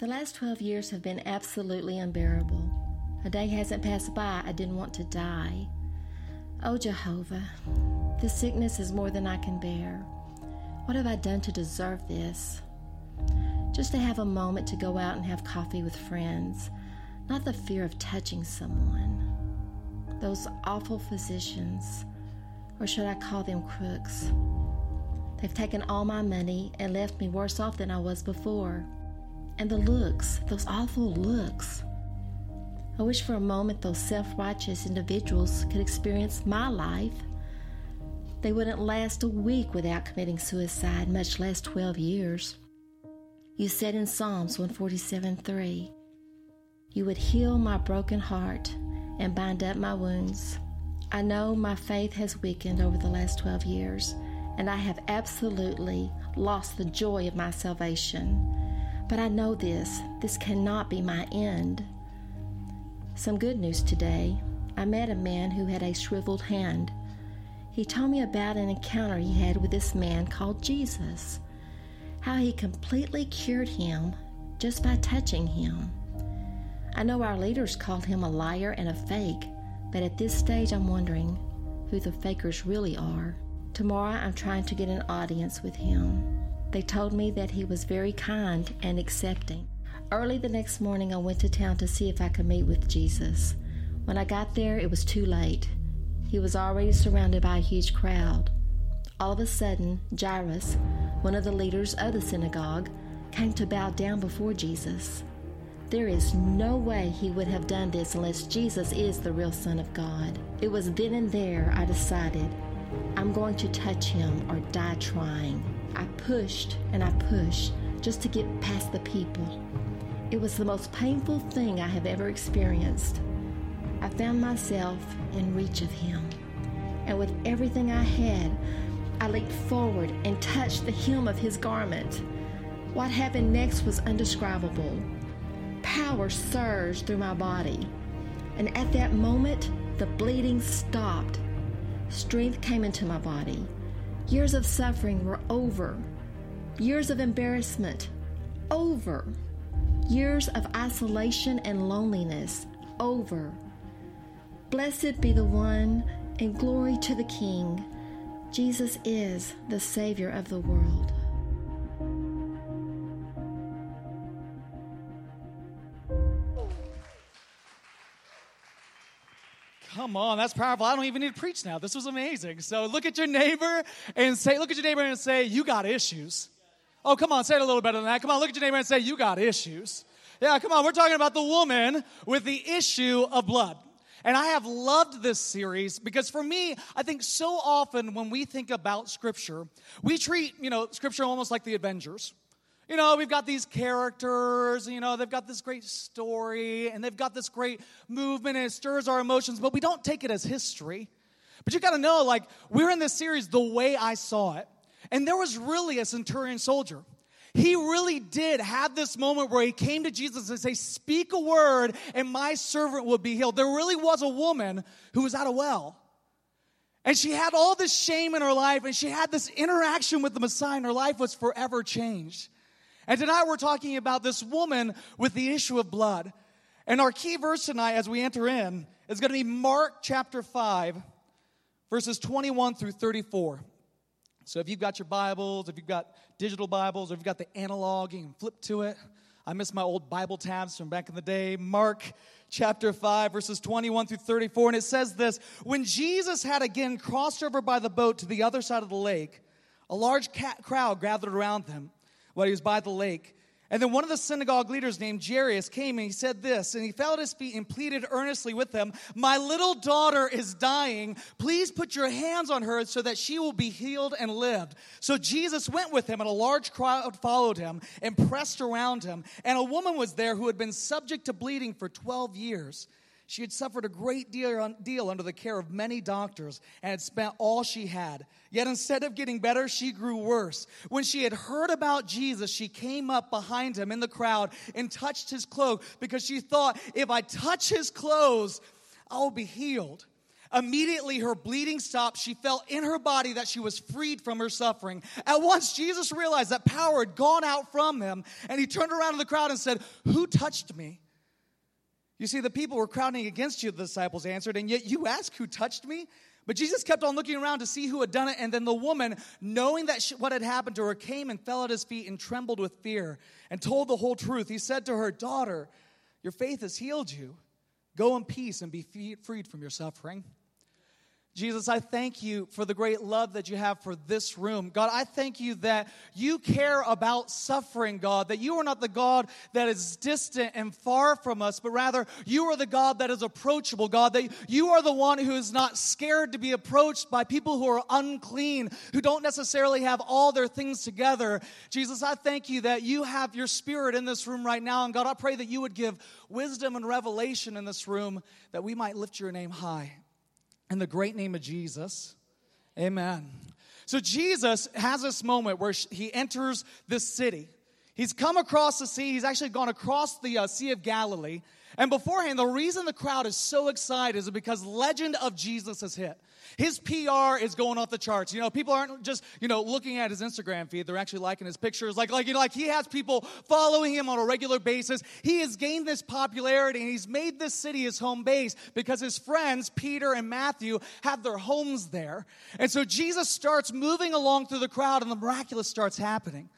The last 12 years have been absolutely unbearable. A day hasn't passed by I didn't want to die. Oh, Jehovah, this sickness is more than I can bear. What have I done to deserve this? Just to have a moment to go out and have coffee with friends, not the fear of touching someone. Those awful physicians, or should I call them crooks? They've taken all my money and left me worse off than I was before. And the looks, those awful looks. I wish for a moment those self righteous individuals could experience my life. They wouldn't last a week without committing suicide, much less 12 years. You said in Psalms 147 3, You would heal my broken heart and bind up my wounds. I know my faith has weakened over the last 12 years, and I have absolutely lost the joy of my salvation. But I know this this cannot be my end. Some good news today. I met a man who had a shriveled hand. He told me about an encounter he had with this man called Jesus how he completely cured him just by touching him. I know our leaders called him a liar and a fake, but at this stage I'm wondering who the fakers really are. Tomorrow I'm trying to get an audience with him. They told me that he was very kind and accepting. Early the next morning, I went to town to see if I could meet with Jesus. When I got there, it was too late. He was already surrounded by a huge crowd. All of a sudden, Jairus, one of the leaders of the synagogue, came to bow down before Jesus. There is no way he would have done this unless Jesus is the real Son of God. It was then and there I decided I'm going to touch him or die trying. I pushed and I pushed just to get past the people. It was the most painful thing I have ever experienced. I found myself in reach of him. And with everything I had, I leaped forward and touched the hem of his garment. What happened next was undescribable. Power surged through my body, and at that moment, the bleeding stopped. Strength came into my body. Years of suffering were over. Years of embarrassment, over. Years of isolation and loneliness, over. Blessed be the one, and glory to the King. Jesus is the Savior of the world. Come on, that's powerful. I don't even need to preach now. This was amazing. So look at your neighbor and say, look at your neighbor and say, you got issues. Oh, come on, say it a little better than that. Come on, look at your neighbor and say, you got issues. Yeah, come on, we're talking about the woman with the issue of blood. And I have loved this series because for me, I think so often when we think about Scripture, we treat, you know, Scripture almost like the Avengers. You know, we've got these characters, you know, they've got this great story and they've got this great movement and it stirs our emotions, but we don't take it as history. But you got to know, like, we're in this series the way I saw it. And there was really a centurion soldier he really did have this moment where he came to Jesus and say, Speak a word, and my servant will be healed. There really was a woman who was at a well. And she had all this shame in her life, and she had this interaction with the Messiah, and her life was forever changed. And tonight we're talking about this woman with the issue of blood. And our key verse tonight, as we enter in, is going to be Mark chapter 5, verses 21 through 34. So if you've got your Bibles, if you've got digital Bibles, or if you've got the analog, you can flip to it. I miss my old Bible tabs from back in the day. Mark chapter 5, verses 21 through 34. And it says this When Jesus had again crossed over by the boat to the other side of the lake, a large crowd gathered around him while he was by the lake. And then one of the synagogue leaders named Jairus came and he said this, and he fell at his feet and pleaded earnestly with them, My little daughter is dying. Please put your hands on her so that she will be healed and lived. So Jesus went with him, and a large crowd followed him and pressed around him. And a woman was there who had been subject to bleeding for 12 years. She had suffered a great deal, deal under the care of many doctors and had spent all she had. Yet instead of getting better, she grew worse. When she had heard about Jesus, she came up behind him in the crowd and touched his cloak because she thought, if I touch his clothes, I'll be healed. Immediately, her bleeding stopped. She felt in her body that she was freed from her suffering. At once, Jesus realized that power had gone out from him, and he turned around to the crowd and said, Who touched me? You see, the people were crowding against you, the disciples answered, and yet you ask who touched me? But Jesus kept on looking around to see who had done it, and then the woman, knowing that she, what had happened to her, came and fell at his feet and trembled with fear and told the whole truth. He said to her, Daughter, your faith has healed you. Go in peace and be freed from your suffering. Jesus, I thank you for the great love that you have for this room. God, I thank you that you care about suffering, God, that you are not the God that is distant and far from us, but rather you are the God that is approachable, God, that you are the one who is not scared to be approached by people who are unclean, who don't necessarily have all their things together. Jesus, I thank you that you have your spirit in this room right now. And God, I pray that you would give wisdom and revelation in this room that we might lift your name high in the great name of Jesus. Amen. So Jesus has this moment where he enters this city. He's come across the sea. He's actually gone across the uh, Sea of Galilee. And beforehand, the reason the crowd is so excited is because legend of Jesus has hit. His PR is going off the charts. You know, people aren't just, you know, looking at his Instagram feed. They're actually liking his pictures. Like, like, you know, like he has people following him on a regular basis. He has gained this popularity and he's made this city his home base because his friends, Peter and Matthew, have their homes there. And so Jesus starts moving along through the crowd and the miraculous starts happening.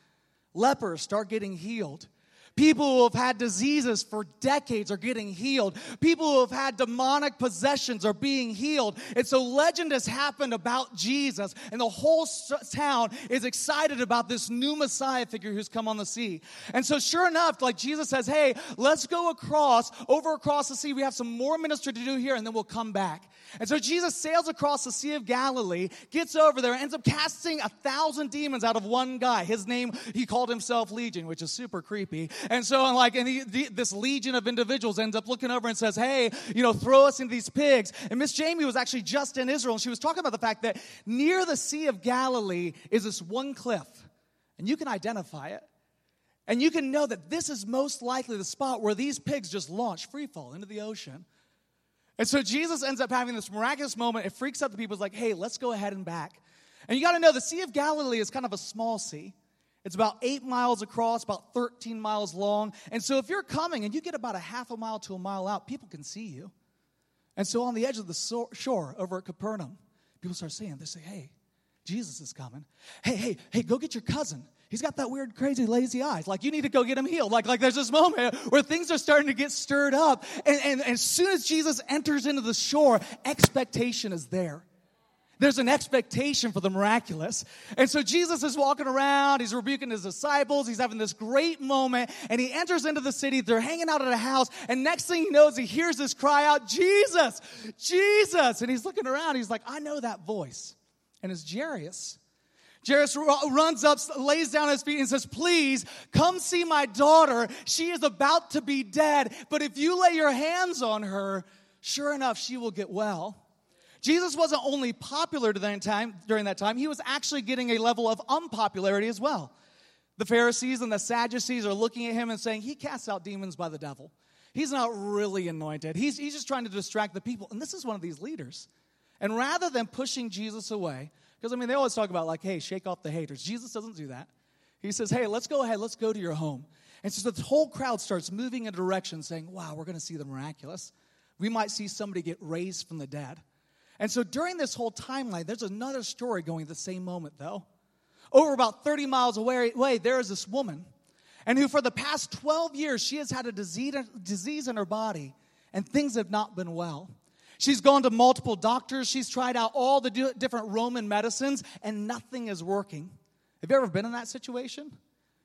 Lepers start getting healed. People who have had diseases for decades are getting healed. People who have had demonic possessions are being healed. And so legend has happened about Jesus, and the whole town is excited about this new Messiah figure who's come on the sea. And so, sure enough, like Jesus says, hey, let's go across, over across the sea. We have some more ministry to do here, and then we'll come back. And so Jesus sails across the Sea of Galilee, gets over there, ends up casting a thousand demons out of one guy. His name, he called himself Legion, which is super creepy. And so, I'm like, and he, the, this legion of individuals ends up looking over and says, Hey, you know, throw us into these pigs. And Miss Jamie was actually just in Israel, and she was talking about the fact that near the Sea of Galilee is this one cliff, and you can identify it. And you can know that this is most likely the spot where these pigs just launch free fall into the ocean. And so Jesus ends up having this miraculous moment. It freaks out the people. It's like, hey, let's go ahead and back. And you got to know the Sea of Galilee is kind of a small sea. It's about eight miles across, about 13 miles long. And so if you're coming and you get about a half a mile to a mile out, people can see you. And so on the edge of the shore over at Capernaum, people start saying, they say, hey, Jesus is coming. Hey, hey, hey, go get your cousin. He's got that weird, crazy, lazy eyes. Like, you need to go get him healed. Like, like there's this moment where things are starting to get stirred up. And, and, and as soon as Jesus enters into the shore, expectation is there. There's an expectation for the miraculous. And so Jesus is walking around, he's rebuking his disciples, he's having this great moment, and he enters into the city. They're hanging out at a house, and next thing he knows, he hears this cry out, Jesus, Jesus. And he's looking around, he's like, I know that voice. And it's Jairus. Jairus runs up, lays down his feet, and says, Please come see my daughter. She is about to be dead, but if you lay your hands on her, sure enough, she will get well. Jesus wasn't only popular during, time, during that time, he was actually getting a level of unpopularity as well. The Pharisees and the Sadducees are looking at him and saying, He casts out demons by the devil. He's not really anointed. He's, he's just trying to distract the people. And this is one of these leaders. And rather than pushing Jesus away, because, I mean, they always talk about, like, hey, shake off the haters. Jesus doesn't do that. He says, hey, let's go ahead, let's go to your home. And so the whole crowd starts moving in a direction saying, wow, we're going to see the miraculous. We might see somebody get raised from the dead. And so during this whole timeline, there's another story going at the same moment, though. Over about 30 miles away, away there is this woman, and who for the past 12 years, she has had a disease, disease in her body, and things have not been well. She's gone to multiple doctors. She's tried out all the different Roman medicines, and nothing is working. Have you ever been in that situation?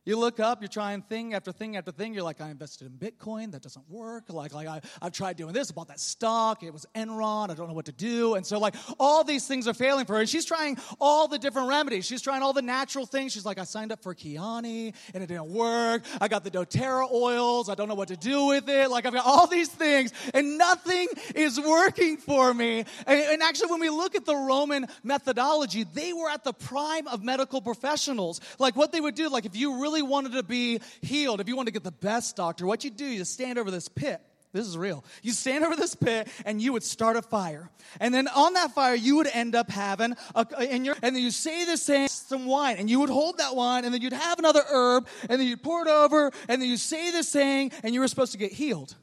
You look up, you're trying thing after thing after thing. You're like, I invested in Bitcoin, that doesn't work. Like, like I, I've tried doing this, I bought that stock, it was Enron, I don't know what to do. And so, like, all these things are failing for her. And she's trying all the different remedies. She's trying all the natural things. She's like, I signed up for Kyäni, and it didn't work. I got the doTERRA oils, I don't know what to do with it. Like, I've got all these things and nothing is working for me. And, and actually, when we look at the Roman methodology, they were at the prime of medical professionals. Like, what they would do, like, if you really really wanted to be healed, if you wanted to get the best doctor, what you do, you stand over this pit, This is real. You stand over this pit and you would start a fire. And then on that fire, you would end up having, a, and, you and then you say this thing, some wine, and you would hold that wine, and then you'd have another herb, and then you'd pour it over, and then you say this thing, and you were supposed to get healed.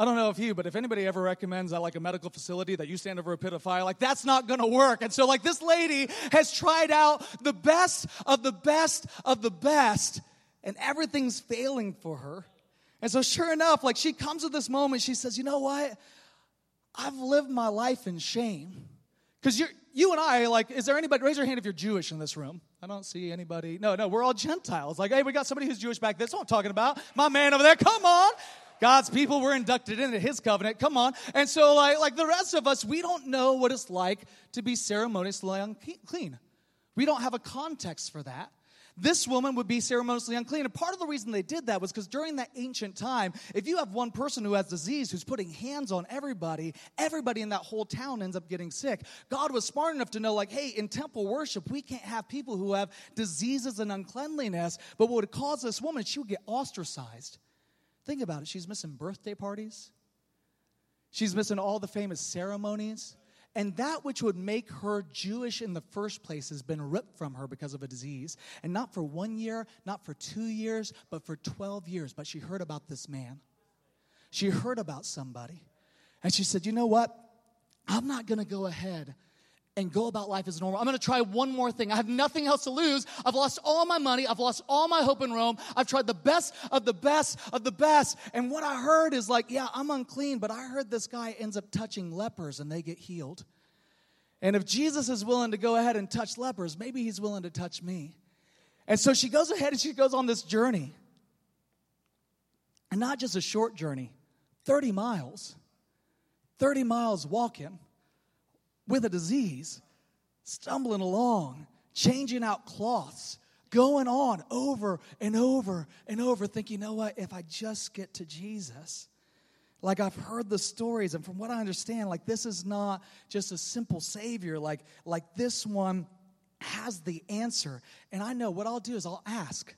I don't know if you, but if anybody ever recommends at like a medical facility that you stand over a pit of fire, like that's not gonna work. And so, like, this lady has tried out the best of the best of the best, and everything's failing for her. And so, sure enough, like, she comes to this moment, she says, You know what? I've lived my life in shame. Because you're, you and I, like, is there anybody, raise your hand if you're Jewish in this room. I don't see anybody. No, no, we're all Gentiles. Like, hey, we got somebody who's Jewish back there. That's what I'm talking about. My man over there, come on. God's people were inducted into his covenant. Come on. And so, like, like the rest of us, we don't know what it's like to be ceremoniously unclean. We don't have a context for that. This woman would be ceremoniously unclean. And part of the reason they did that was because during that ancient time, if you have one person who has disease who's putting hands on everybody, everybody in that whole town ends up getting sick. God was smart enough to know, like, hey, in temple worship, we can't have people who have diseases and uncleanliness. But what would cause this woman, she would get ostracized. Think about it. She's missing birthday parties, she's missing all the famous ceremonies. And that which would make her Jewish in the first place has been ripped from her because of a disease. And not for one year, not for two years, but for 12 years. But she heard about this man. She heard about somebody. And she said, You know what? I'm not going to go ahead and go about life as normal. I'm going to try one more thing. I have nothing else to lose. I've lost all my money. I've lost all my hope in Rome. I've tried the best of the best of the best. And what I heard is like, yeah, I'm unclean, but I heard this guy ends up touching lepers and they get healed. And if Jesus is willing to go ahead and touch lepers, maybe he's willing to touch me. And so she goes ahead and she goes on this journey. And not just a short journey, 30 miles. 30 miles walking with a disease, stumbling along, changing out cloths, going on over and over and over, thinking, you know what, if I just get to Jesus. Like I've heard the stories, and from what I understand, like this is not just a simple savior. Like, like this one has the answer. And I know what I'll do is I'll ask.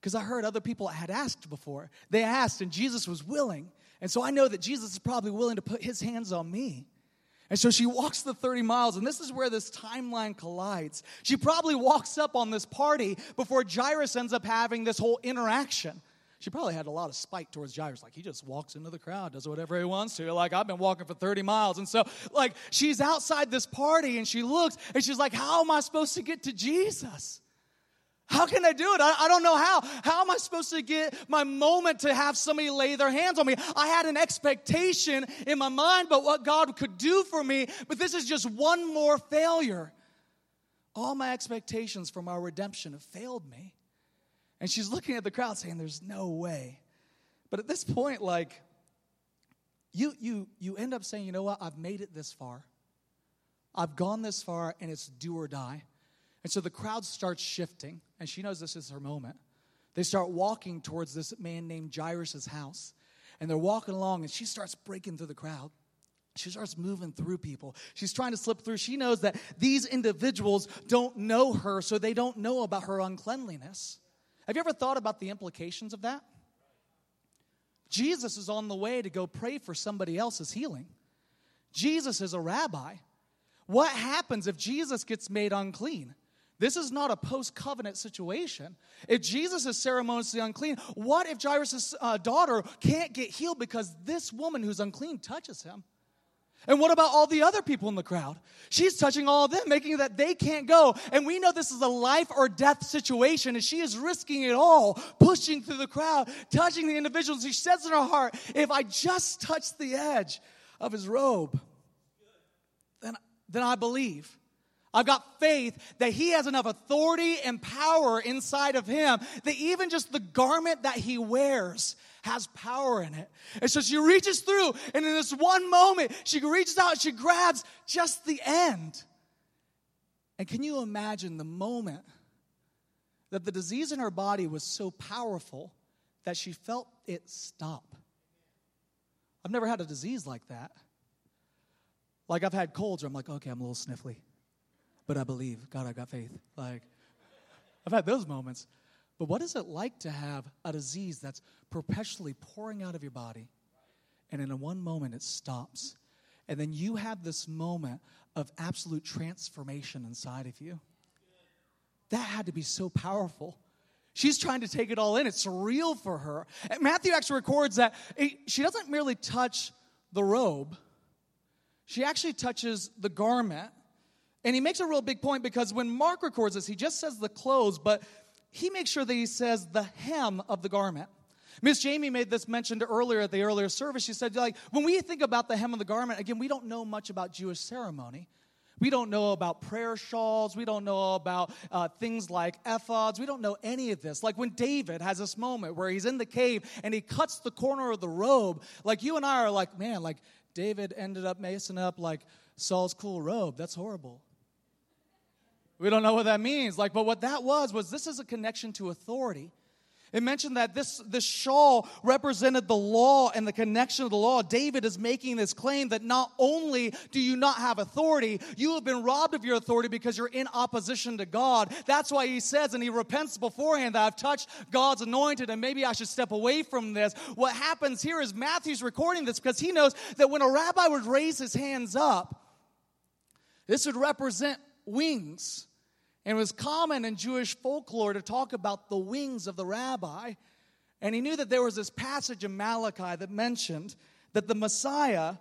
Because I heard other people had asked before. They asked, and Jesus was willing. And so I know that Jesus is probably willing to put his hands on me. And so she walks the 30 miles, and this is where this timeline collides. She probably walks up on this party before Jairus ends up having this whole interaction. She probably had a lot of spite towards Jairus. Like, he just walks into the crowd, does whatever he wants to. Like, I've been walking for 30 miles. And so, like, she's outside this party and she looks and she's like, How am I supposed to get to Jesus? How can I do it? I, I, don't know how. How am I supposed to get my moment to have somebody lay their hands on me? I had an expectation in my mind about what God could do for me, but this is just one more failure. All my expectations for my redemption have failed me. And she's looking at the crowd saying, There's no way. But at this point, like, you, you, you end up saying, You know what? I've made it this far. I've gone this far, and it's do or die. And so the crowd starts shifting, and she knows this is her moment. They start walking towards this man named Jairus' house. And they're walking along, and she starts breaking through the crowd. She starts moving through people. She's trying to slip through. She knows that these individuals don't know her, so they don't know about her uncleanliness. Have you ever thought about the implications of that? Jesus is on the way to go pray for somebody else's healing. Jesus is a rabbi. What happens if Jesus gets made unclean? This is not a post covenant situation. If Jesus is ceremoniously unclean, what if Jairus' uh, daughter can't get healed because this woman who's unclean touches him? And what about all the other people in the crowd? She's touching all of them, making that they can't go. And we know this is a life or death situation, and she is risking it all, pushing through the crowd, touching the individuals. She says in her heart, If I just touch the edge of his robe, then, then I believe. I've got faith that he has enough authority and power inside of him that even just the garment that he wears has power in it. And so she reaches through, and in this one moment, she reaches out, she grabs just the end. And can you imagine the moment that the disease in her body was so powerful that she felt it stop? I've never had a disease like that. Like I've had colds where I'm like, okay, I'm a little sniffly but I believe. God, I got faith. Like, I've had those moments. But what is it like to have a disease that's perpetually pouring out of your body? And in one moment it stops. And then you have this moment of absolute transformation inside of you. That had to be so powerful. She's trying to take it all in. It's surreal for her. And Matthew actually records that she doesn't merely touch the robe, she actually touches the garment. And he makes a real big point because when Mark records this, he just says the clothes, but he makes sure that he says the hem of the garment. Miss Jamie made this mentioned earlier at the earlier service. She said, like, when we think about the hem of the garment, again, we don't know much about Jewish ceremony. We don't know about prayer shawls. We don't know about uh, things like ephods. We don't know any of this. Like when David has this moment where he's in the cave and he cuts the corner of the robe, like you and I are like, man, like David ended up macing up like Saul's cool robe. That's horrible. We don't know what that means. Like, but what that was was this is a connection to authority. It mentioned that this, this shawl represented the law and the connection of the law. David is making this claim that not only do you not have authority, you have been robbed of your authority because you're in opposition to God. That's why he says, and he repents beforehand that I've touched God's anointed and maybe I should step away from this. What happens here is Matthew's recording this because he knows that when a rabbi would raise his hands up, this would represent wings. And it was common in Jewish folklore to talk about the wings of the rabbi. And he knew that there was this passage in Malachi that mentioned that the Messiah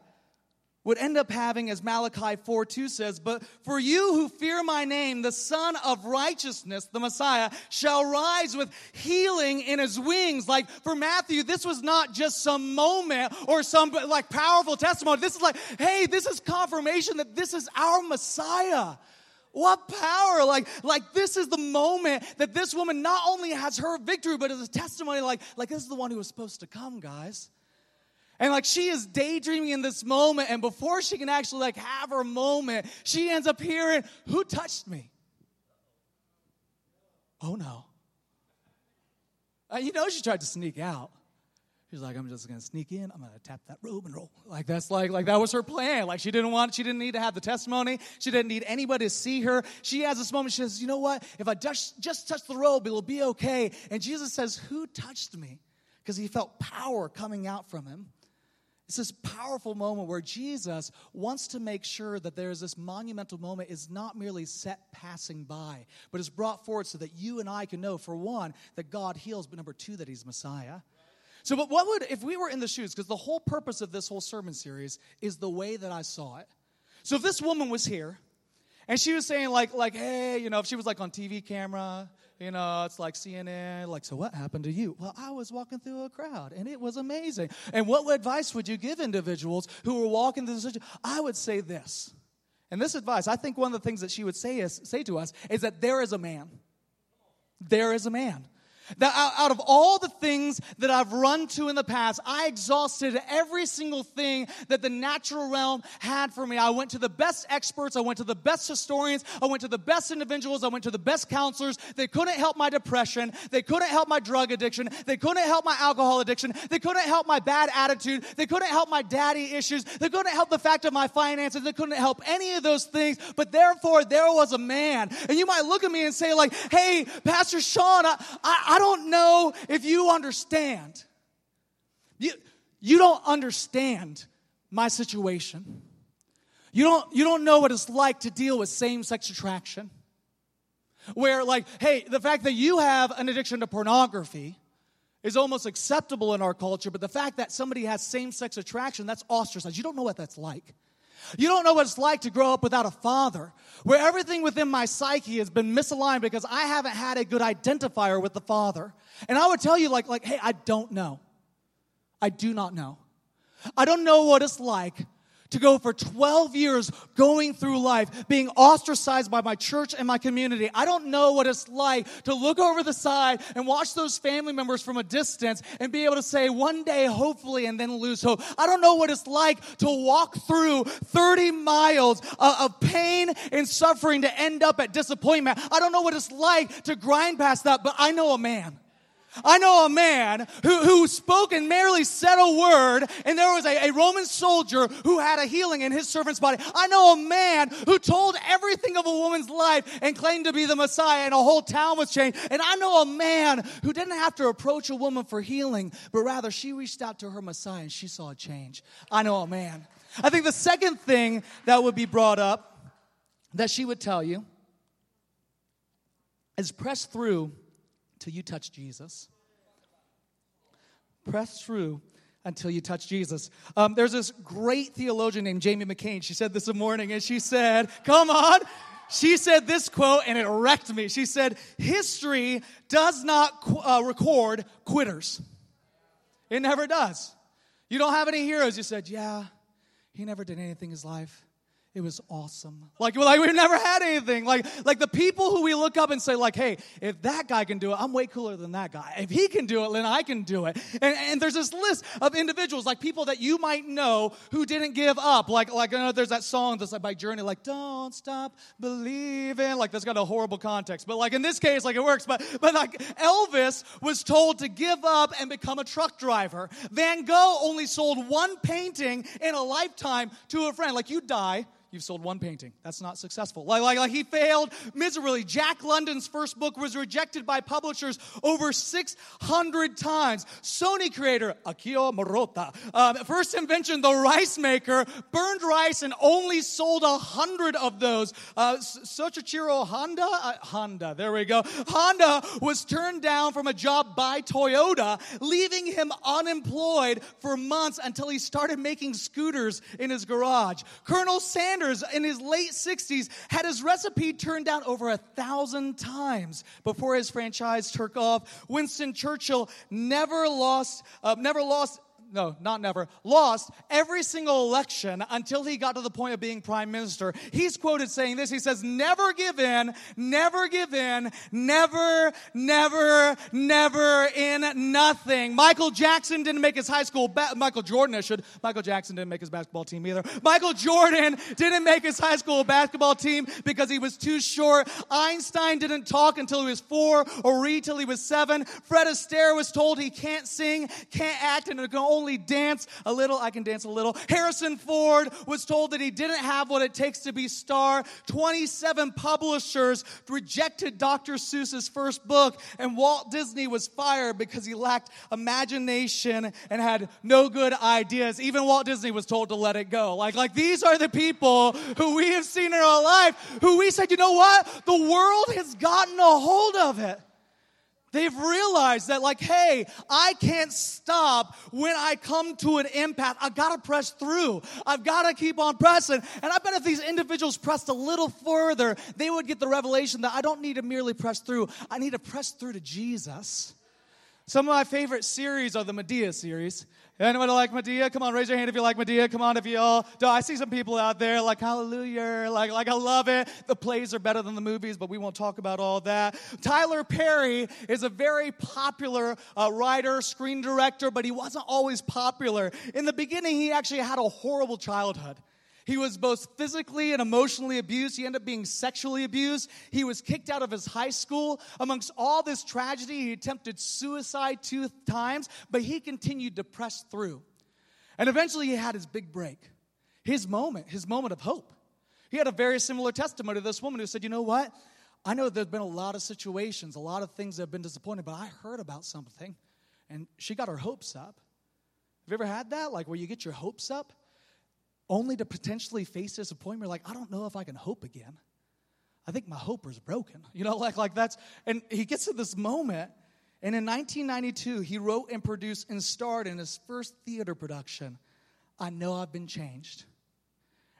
would end up having, as Malachi 4 2 says, But for you who fear my name, the Son of Righteousness, the Messiah, shall rise with healing in his wings. Like for Matthew, this was not just some moment or some like powerful testimony. This is like, hey, this is confirmation that this is our Messiah. What power! Like, like this is the moment that this woman not only has her victory, but is a testimony like, like this is the one who was supposed to come, guys. And like she is daydreaming in this moment, and before she can actually like have her moment, she ends up hearing, Who touched me? Oh no. Uh, you know she tried to sneak out. She's like, I'm just gonna sneak in. I'm gonna tap that robe and roll. Like that's like like that was her plan. Like she didn't want, she didn't need to have the testimony. She didn't need anybody to see her. She has this moment. She says, you know what? If I just just touch the robe, it'll be okay. And Jesus says, Who touched me? Because he felt power coming out from him. It's this powerful moment where Jesus wants to make sure that there's this monumental moment is not merely set passing by, but is brought forward so that you and I can know, for one, that God heals, but number two, that He's Messiah. So, but what would, if we were in the shoes, because the whole purpose of this whole sermon series is the way that I saw it. So, if this woman was here and she was saying, like, like, hey, you know, if she was like on TV camera, you know, it's like CNN, like, so what happened to you? Well, I was walking through a crowd and it was amazing. And what advice would you give individuals who were walking through this? I would say this. And this advice, I think one of the things that she would say, is, say to us is that there is a man. There is a man. That out of all the things that I've run to in the past, I exhausted every single thing that the natural realm had for me. I went to the best experts, I went to the best historians, I went to the best individuals, I went to the best counselors. They couldn't help my depression, they couldn't help my drug addiction, they couldn't help my alcohol addiction, they couldn't help my bad attitude, they couldn't help my daddy issues, they couldn't help the fact of my finances, they couldn't help any of those things. But therefore, there was a man. And you might look at me and say, like, hey, Pastor Shawn, I, I, I don't know if you understand. You, you don't understand my situation. You don't, you don't know what it's like to deal with same sex attraction. Where, like, hey, the fact that you have an addiction to pornography is almost acceptable in our culture, but the fact that somebody has same sex attraction, that's ostracized. You don't know what that's like. You don't know what it's like to grow up without a father, where everything within my psyche has been misaligned because I haven't had a good identifier with the father. And I would tell you, like, like, hey, I don't know. I do not know. I don't know what it's like to go for 12 years going through life, being ostracized by my church and my community. I don't know what it's like to look over the side and watch those family members from a distance and be able to say one day, hopefully, and then lose hope. I don't know what it's like to walk through 30 miles of pain and suffering to end up at disappointment. I don't know what it's like to grind past that, but I know a man. I know a man who, who spoke and merely said a word, and there was a, a, Roman soldier who had a healing in his servant's body. I know a man who told everything of a woman's life and claimed to be the Messiah, and a whole town was changed. And I know a man who didn't have to approach a woman for healing, but rather she reached out to her Messiah and she saw a change. I know a man. I think the second thing that would be brought up that she would tell you is press through till you touch Jesus. Press through until you touch Jesus. Um, there's this great theologian named Jamie McCain. She said this morning, and she said, Come on. She said this quote, and it wrecked me. She said, History does not uh, record quitters. It never does. You don't have any heroes. You said, Yeah, he never did anything in his life. It was awesome. Like, like we've never had anything. Like, like the people who we look up and say, like, hey, if that guy can do it, I'm way cooler than that guy. If he can do it, then I can do it. And, and there's this list of individuals, like people that you might know who didn't give up. Like, like I know there's that song that's like by Journey, like, don't stop believing. Like, that's got a horrible context. But like in this case, like it works. But, but like Elvis was told to give up and become a truck driver. Van Gogh only sold one painting in a lifetime to a friend. Like, you die you've sold one painting. That's not successful. Like, like, like he failed miserably. Jack London's first book was rejected by publishers over 600 times. Sony creator Akio Morita um, first invention, the rice maker, burned rice and only sold a hundred of those. Uh, Soichiro Honda, uh, Honda, there we go. Honda was turned down from a job by Toyota, leaving him unemployed for months until he started making scooters in his garage. Colonel Sanders Sanders, in his late 60s, had his recipe turned down over a thousand times before his franchise took off. Winston Churchill never lost, uh, never lost no, not never, lost every single election until he got to the point of being prime minister. He's quoted saying this. He says, never give in, never give in, never, never, never in nothing. Michael Jackson didn't make his high school, ba- Michael Jordan, I should. Michael Jackson didn't make his basketball team either. Michael Jordan didn't make his high school basketball team because he was too short. Einstein didn't talk until he was four or read till he was seven. Fred Astaire was told he can't sing, can't act, and can only only dance a little, I can dance a little. Harrison Ford was told that he didn't have what it takes to be star. 27 publishers rejected Dr. Seuss's first book, and Walt Disney was fired because he lacked imagination and had no good ideas. Even Walt Disney was told to let it go. Like, like these are the people who we have seen in our life who we said, you know what? The world has gotten a hold of it. They've realized that, like, hey, I can't stop when I come to an impasse. I've got to press through. I've got to keep on pressing. And I bet if these individuals pressed a little further, they would get the revelation that I don't need to merely press through, I need to press through to Jesus. Some of my favorite series are the Madea series. Anyone like Madea? Come on, raise your hand if you like Madea. Come on, if you all do. I see some people out there like hallelujah, like, like I love it. The plays are better than the movies, but we won't talk about all that. Tyler Perry is a very popular uh, writer, screen director, but he wasn't always popular. In the beginning, he actually had a horrible childhood. He was both physically and emotionally abused. He ended up being sexually abused. He was kicked out of his high school. Amongst all this tragedy, he attempted suicide two times, but he continued to press through. And eventually, he had his big break, his moment, his moment of hope. He had a very similar testimony to this woman who said, You know what? I know there's been a lot of situations, a lot of things that have been disappointing, but I heard about something and she got her hopes up. Have you ever had that? Like where you get your hopes up? Only to potentially face disappointment. Like, I don't know if I can hope again. I think my hope is broken. You know, like, like that's, and he gets to this moment, and in 1992, he wrote and produced and starred in his first theater production, I Know I've Been Changed.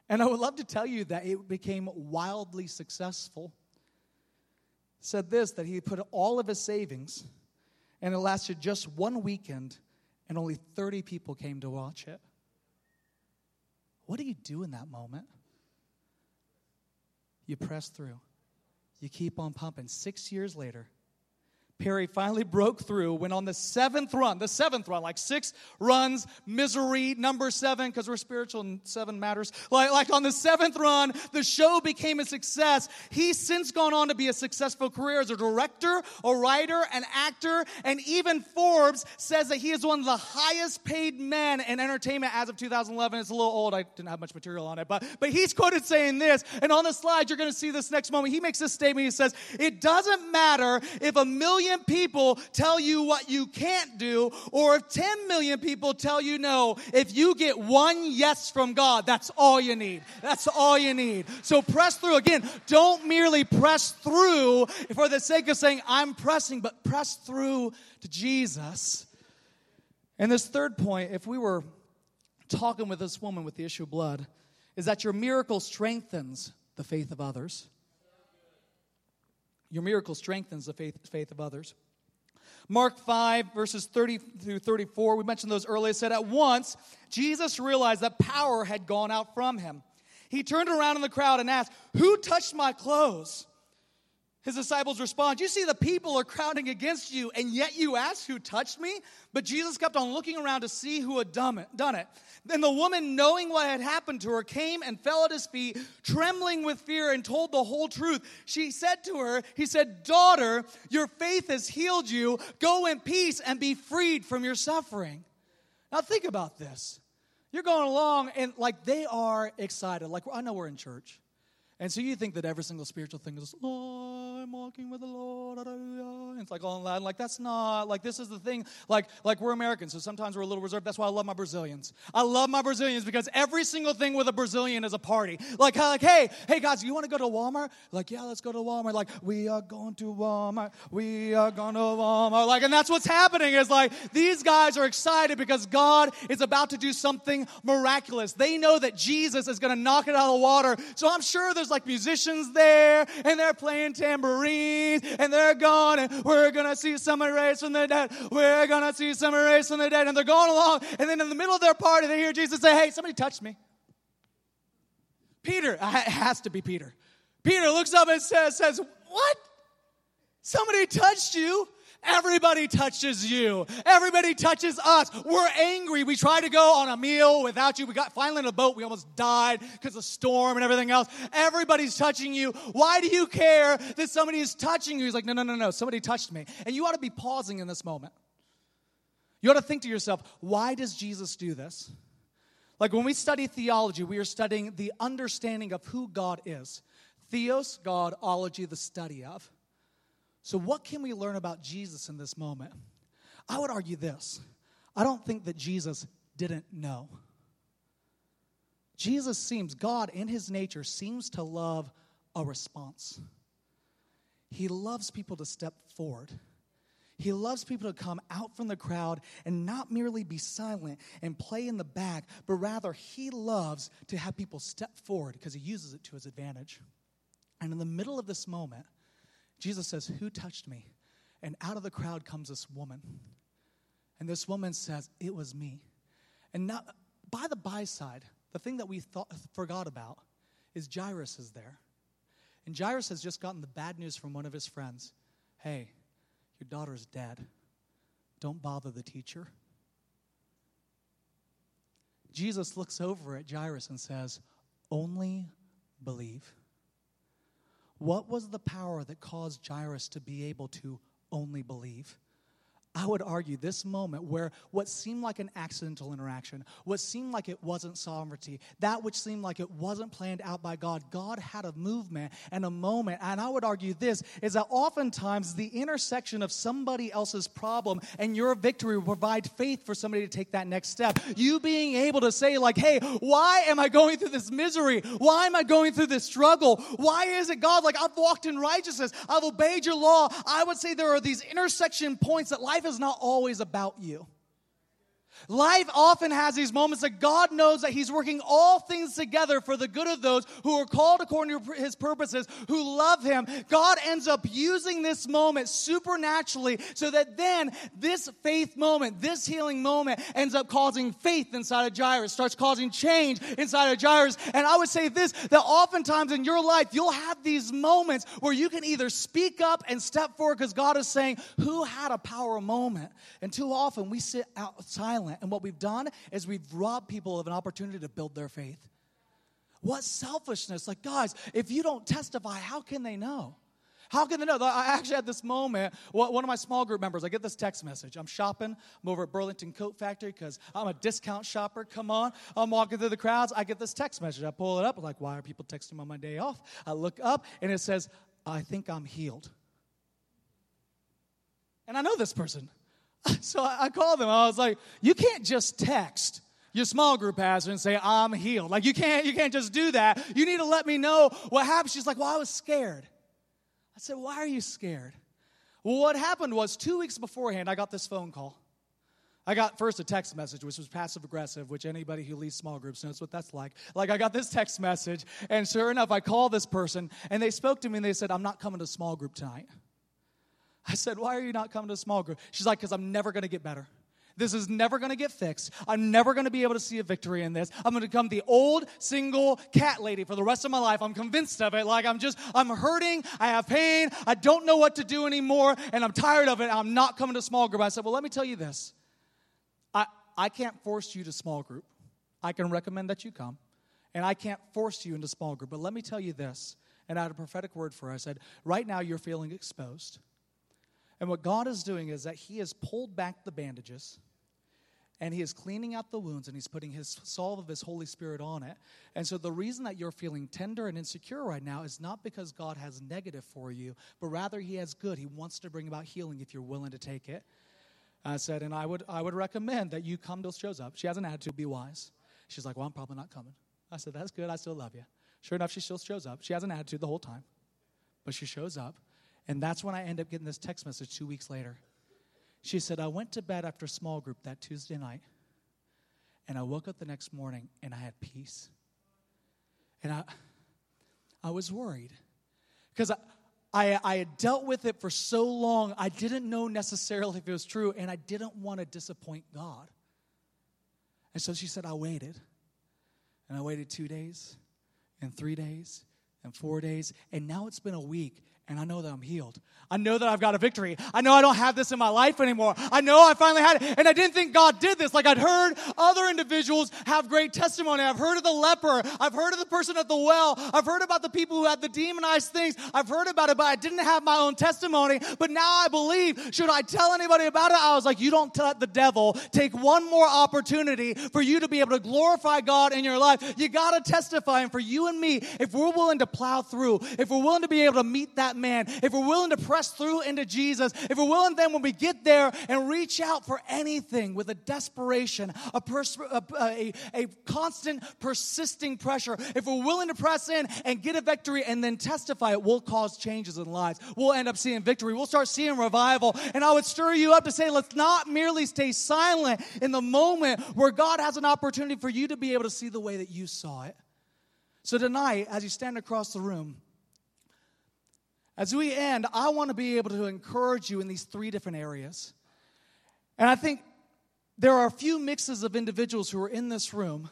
And I would love to tell you that it became wildly successful. Said this that he put all of his savings, and it lasted just one weekend, and only 30 people came to watch it. What do you do in that moment? You press through. You keep on pumping. Six years later, Perry finally broke through when on the seventh run, the seventh run, like six runs, misery, number seven, because we're spiritual and seven matters. Like, like on the seventh run, the show became a success. He's since gone on to be a successful career as a director, a writer, an actor, and even Forbes says that he is one of the highest paid men in entertainment as of 2011. It's a little old. I didn't have much material on it, but, but he's quoted saying this. And on the slide, you're going to see this next moment. He makes this statement. He says, It doesn't matter if a million million people tell you what you can't do, or if 10 million people tell you no, if you get one yes from God, that's all you need. That's all you need. So press through. Again, don't merely press through for the sake of saying, I'm pressing, but press through to Jesus. And this third point, if we were talking with this woman with the issue of blood, is that your miracle strengthens the faith of others. Your miracle strengthens the faith, faith of others. Mark 5, verses 30 through 34, we mentioned those earlier, said, At once, Jesus realized that power had gone out from him. He turned around in the crowd and asked, Who touched my clothes? His disciples respond, You see, the people are crowding against you, and yet you ask who touched me? But Jesus kept on looking around to see who had done it. Then the woman, knowing what had happened to her, came and fell at his feet, trembling with fear, and told the whole truth. She said to her, He said, Daughter, your faith has healed you. Go in peace and be freed from your suffering. Now think about this. You're going along, and like they are excited. Like, I know we're in church. And so you think that every single spiritual thing is, oh, I'm walking with the Lord. And it's like all in Latin. Like that's not like this is the thing. Like like we're Americans, so sometimes we're a little reserved. That's why I love my Brazilians. I love my Brazilians because every single thing with a Brazilian is a party. Like like hey hey guys, you want to go to Walmart? Like yeah, let's go to Walmart. Like we are going to Walmart. We are going to Walmart. Like and that's what's happening is like these guys are excited because God is about to do something miraculous. They know that Jesus is going to knock it out of the water. So I'm sure there's like musicians there and they're playing tambourines and they're gone, and we're to see some raised from the dead. We're to see some raised from the dead. And they're going along. And then in the middle of their party, they hear Jesus say, Hey, somebody touched me. Peter, it has to be Peter. Peter looks up and says, says What? Somebody touched you? Everybody touches you. Everybody touches us. We're angry. We tried to go on a meal without you. We got finally in a boat. We almost died because of storm and everything else. Everybody's touching you. Why do you care that somebody is touching you? He's like, no, no, no, no. Somebody touched me. And you ought to be pausing in this moment. You ought to think to yourself, why does Jesus do this? Like when we study theology, we are studying the understanding of who God is. Theos, God, ology, the study of. So, what can we learn about Jesus in this moment? I would argue this I don't think that Jesus didn't know. Jesus seems, God in his nature, seems to love a response. He loves people to step forward. He loves people to come out from the crowd and not merely be silent and play in the back, but rather he loves to have people step forward because he uses it to his advantage. And in the middle of this moment, Jesus says, Who touched me? And out of the crowd comes this woman. And this woman says, It was me. And now, by the by side, the thing that we thought, forgot about is Jairus is there. And Jairus has just gotten the bad news from one of his friends Hey, your daughter's dead. Don't bother the teacher. Jesus looks over at Jairus and says, Only believe. What was the power that caused Jairus to be able to only believe? I would argue this moment where what seemed like an accidental interaction, what seemed like it wasn't sovereignty, that which seemed like it wasn't planned out by God, God had a movement and a moment. And I would argue this is that oftentimes the intersection of somebody else's problem and your victory will provide faith for somebody to take that next step. You being able to say, like, hey, why am I going through this misery? Why am I going through this struggle? Why is it, God, like I've walked in righteousness, I've obeyed your law? I would say there are these intersection points that life life is not always about you. Life often has these moments that God knows that He's working all things together for the good of those who are called according to His purposes, who love Him. God ends up using this moment supernaturally so that then this faith moment, this healing moment, ends up causing faith inside of Jairus, starts causing change inside of Jairus. And I would say this that oftentimes in your life, you'll have these moments where you can either speak up and step forward because God is saying, Who had a power moment? And too often we sit out silent and what we've done is we've robbed people of an opportunity to build their faith. What selfishness. Like, guys, if you don't testify, how can they know? How can they know? I actually had this moment. One of my small group members, I get this text message. I'm shopping. I'm over at Burlington Coat Factory because I'm a discount shopper. Come on. I'm walking through the crowds. I get this text message. I pull it up. I'm like, why are people texting on my day off? I look up and it says, I think I'm healed. And I know this person. So I called them. I was like, you can't just text your small group pastor and say, I'm healed. Like you can't, you can't just do that. You need to let me know what happened. She's like, Well, I was scared. I said, Why are you scared? Well, what happened was two weeks beforehand, I got this phone call. I got first a text message, which was passive aggressive, which anybody who leads small groups knows what that's like. Like, I got this text message, and sure enough, I called this person, and they spoke to me and they said, I'm not coming to small group tonight. I said, Why are you not coming to a small group? She's like, Because I'm never going to get better. This is never going to get fixed. I'm never going to be able to see a victory in this. I'm going to become the old single cat lady for the rest of my life. I'm convinced of it. Like I'm just, I'm hurting. I have pain. I don't know what to do anymore. And I'm tired of it. I'm not coming to small group. I said, well, let me tell you this. I, I can't force you to small group. I can recommend that you come. And I can't force you into small group. But let me tell you this. And I had a prophetic word for her. I said, right now you're feeling exposed. And what God is doing is that He has pulled back the bandages and He is cleaning out the wounds and He's putting His soul of His Holy Spirit on it. And so the reason that you're feeling tender and insecure right now is not because God has negative for you, but rather He has good. He wants to bring about healing if you're willing to take it. I said, and I would, I would recommend that you come to shows up. She has an attitude, be wise. She's like, well, I'm probably not coming. I said, that's good. I still love you. Sure enough, she still shows up. She has an attitude the whole time, but she shows up. And that's when I end up getting this text message two weeks later. She said, I went to bed after a small group that Tuesday night, and I woke up the next morning and I had peace. And I, I was worried because I, I, I had dealt with it for so long, I didn't know necessarily if it was true, and I didn't want to disappoint God. And so she said, I waited. And I waited two days, and three days, and four days, and now it's been a week, and I know that I'm healed. I know that I've got a victory. I know I don't have this in my life anymore. I know I finally had it. And I didn't think God did this. Like I'd heard other individuals have great testimony. I've heard of the leper. I've heard of the person at the well. I've heard about the people who had the demonized things. I've heard about it, but I didn't have my own testimony. But now I believe, should I tell anybody about it? I was like, you don't let the devil take one more opportunity for you to be able to glorify God in your life. You got to testify. And for you and me, if we're willing to plow through, if we're willing to be able to meet that man, if we're willing to press through into Jesus, if we're willing then when we get there and reach out for anything with a desperation, a, pers- a, a, a constant, persisting pressure, if we're willing to press in and get a victory and then testify, it will cause changes in lives. We'll end up seeing victory. We'll start seeing revival. And I would stir you up to say, let's not merely stay silent in the moment where God has an opportunity for you to be able to see the way that you saw it. So tonight, as you stand across the room, as we end, I want to be able to encourage you in these three different areas. And I think there are a few mixes of individuals who are in this room,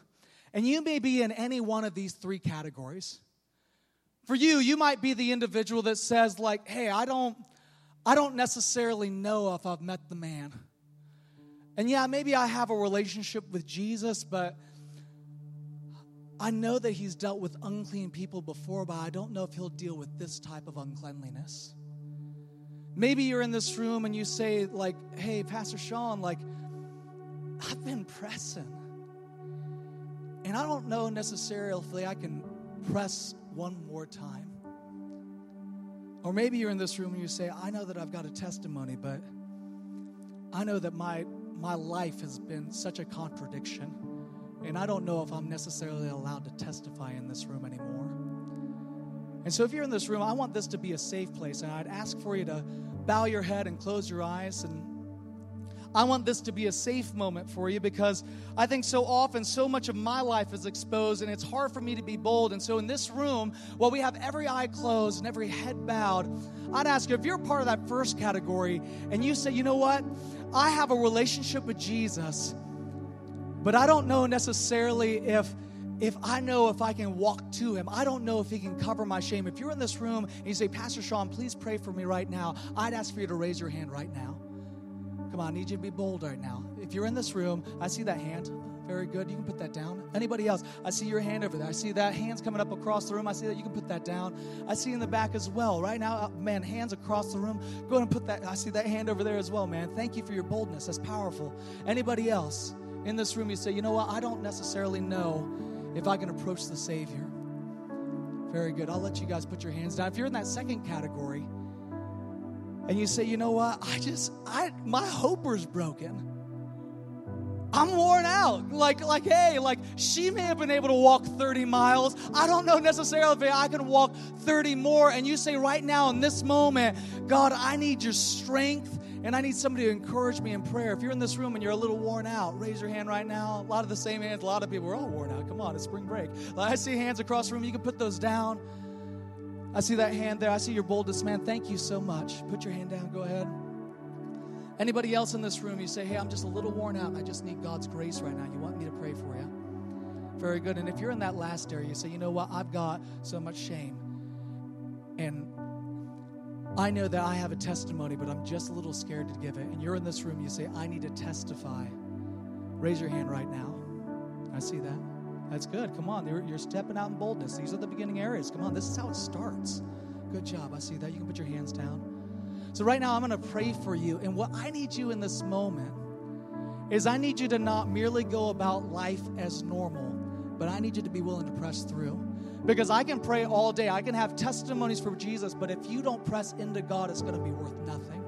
and you may be in any one of these three categories. For you, you might be the individual that says, like, hey, I don't, I don't necessarily know if I've met the man. And yeah, maybe I have a relationship with Jesus, but I know that he's dealt with unclean people before, but I don't know if he'll deal with this type of uncleanliness. Maybe you're in this room and you say, like, hey, Pastor Shawn, like, I've been pressing. And I don't know necessarily if I can press one more time. Or maybe you're in this room and you say, I know that I've got a testimony, but I know that my, my life has been such a contradiction. And I don't know if I'm necessarily allowed to testify in this room anymore. And so, if you're in this room, I want this to be a safe place. And I'd ask for you to bow your head and close your eyes. And I want this to be a safe moment for you because I think so often so much of my life is exposed and it's hard for me to be bold. And so in this room, while we have every eye closed and every head bowed, I'd ask you if you're part of that first category and you say, you know what? I have a relationship with Jesus, but I don't know necessarily if if I know if I can walk to him. I don't know if he can cover my shame. If you're in this room and you say, Pastor Shawn, please pray for me right now, I'd ask for you to raise your hand right now. Come on, I need you to be bold right now. If you're in this room, I see that hand. Very good. You can put that down. Anybody else? I see your hand over there. I see that hands coming up across the room. I see that you can put that down. I see in the back as well. Right now, uh, man, hands across the room. Go ahead and put that. I see that hand over there as well, man. Thank you for your boldness. That's powerful. Anybody else in this room? You say, you know what? I don't necessarily know if I can approach the Savior. Very good. I'll let you guys put your hands down. If you're in that second category, and you say, you know what? I just, I, my hope hoper's broken. I'm worn out. Like, like, hey, like she may have been able to walk 30 miles. I don't know necessarily if I can walk 30 more. And you say right now in this moment, God, I need your strength and I need somebody to encourage me in prayer. If you're in this room and you're a little worn out, raise your hand right now. A lot of the same hands, a lot of people are all worn out. Come on, it's spring break. I see hands across the room. You can put those down. I see that hand there. I see your boldest man. Thank you so much. Put your hand down. Go ahead. Anybody else in this room, you say, hey, I'm just a little worn out. I just need God's grace right now. You want me to pray for you? Very good. And if you're in that last area, you say, you know what? I've got so much shame. And I know that I have a testimony, but I'm just a little scared to give it. And you're in this room, you say, I need to testify. Raise your hand right now. I see that. That's good. Come on. You're, you're stepping out in boldness. These are the beginning areas. Come on. This is how it starts. Good job. I see that. You can put your hands down. So, right now, I'm going to pray for you. And what I need you in this moment is I need you to not merely go about life as normal, but I need you to be willing to press through. Because I can pray all day, I can have testimonies for Jesus, but if you don't press into God, it's going to be worth nothing.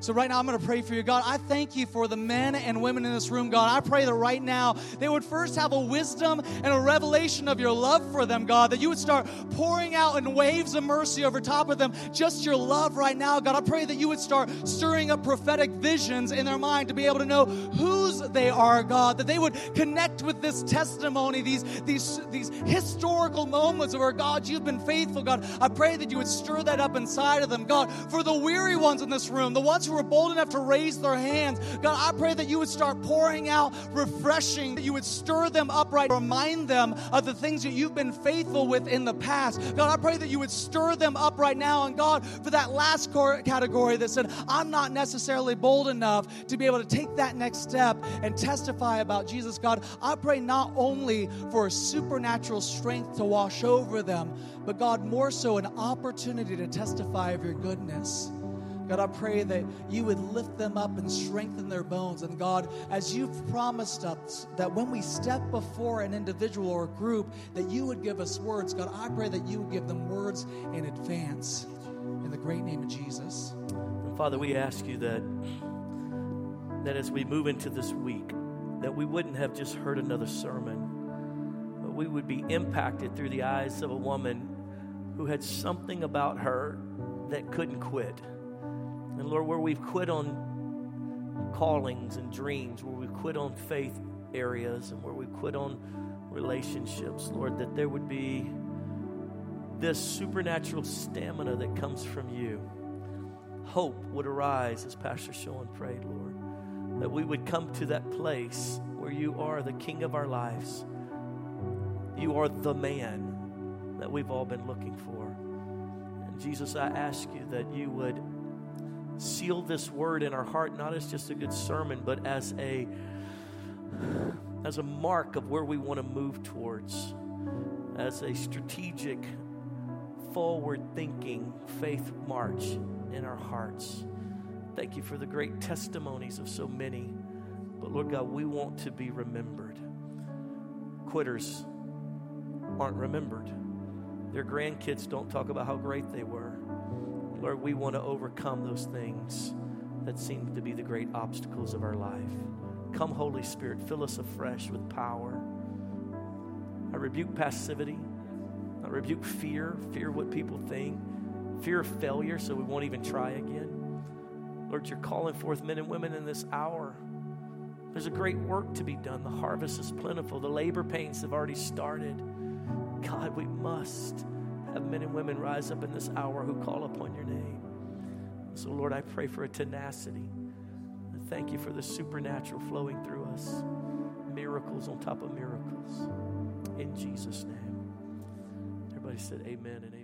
So, right now, I'm going to pray for you. God, I thank you for the men and women in this room. God, I pray that right now they would first have a wisdom and a revelation of your love for them, God, that you would start pouring out in waves of mercy over top of them just your love right now. God, I pray that you would start stirring up prophetic visions in their mind to be able to know whose they are, God, that they would connect with this testimony, these, these, these historical moments of where, God, you've been faithful, God. I pray that you would stir that up inside of them, God, for the weary ones in this room, the ones who are bold enough to raise their hands. God, I pray that you would start pouring out refreshing, that you would stir them up right, remind them of the things that you've been faithful with in the past. God, I pray that you would stir them up right now. And God, for that last category that said, I'm not necessarily bold enough to be able to take that next step and testify about Jesus, God, I pray not only for a supernatural strength to wash over them, but God, more so an opportunity to testify of your goodness. God, I pray that you would lift them up and strengthen their bones. And God, as you've promised us that when we step before an individual or a group, that you would give us words. God, I pray that you would give them words in advance. In the great name of Jesus. Father, we ask you that that as we move into this week, that we wouldn't have just heard another sermon, but we would be impacted through the eyes of a woman who had something about her that couldn't quit. And Lord, where we've quit on callings and dreams, where we've quit on faith areas, and where we've quit on relationships, Lord, that there would be this supernatural stamina that comes from you. Hope would arise, as Pastor Shawn prayed, Lord, that we would come to that place where you are the King of our lives. You are the man that we've all been looking for. And Jesus, I ask you that you would seal this word in our heart not as just a good sermon but as a as a mark of where we want to move towards as a strategic forward thinking faith march in our hearts. Thank you for the great testimonies of so many. But lord god we want to be remembered. Quitters aren't remembered. Their grandkids don't talk about how great they were Lord, we want to overcome those things that seem to be the great obstacles of our life. Come, Holy Spirit, fill us afresh with power. I rebuke passivity. I rebuke fear, fear what people think, fear of failure, so we won't even try again. Lord, you're calling forth men and women in this hour. There's a great work to be done. The harvest is plentiful, the labor pains have already started. God, we must have men and women rise up in this hour who call upon your name. So, Lord, I pray for a tenacity. I thank you for the supernatural flowing through us, miracles on top of miracles. In Jesus' name. Everybody said, Amen and amen.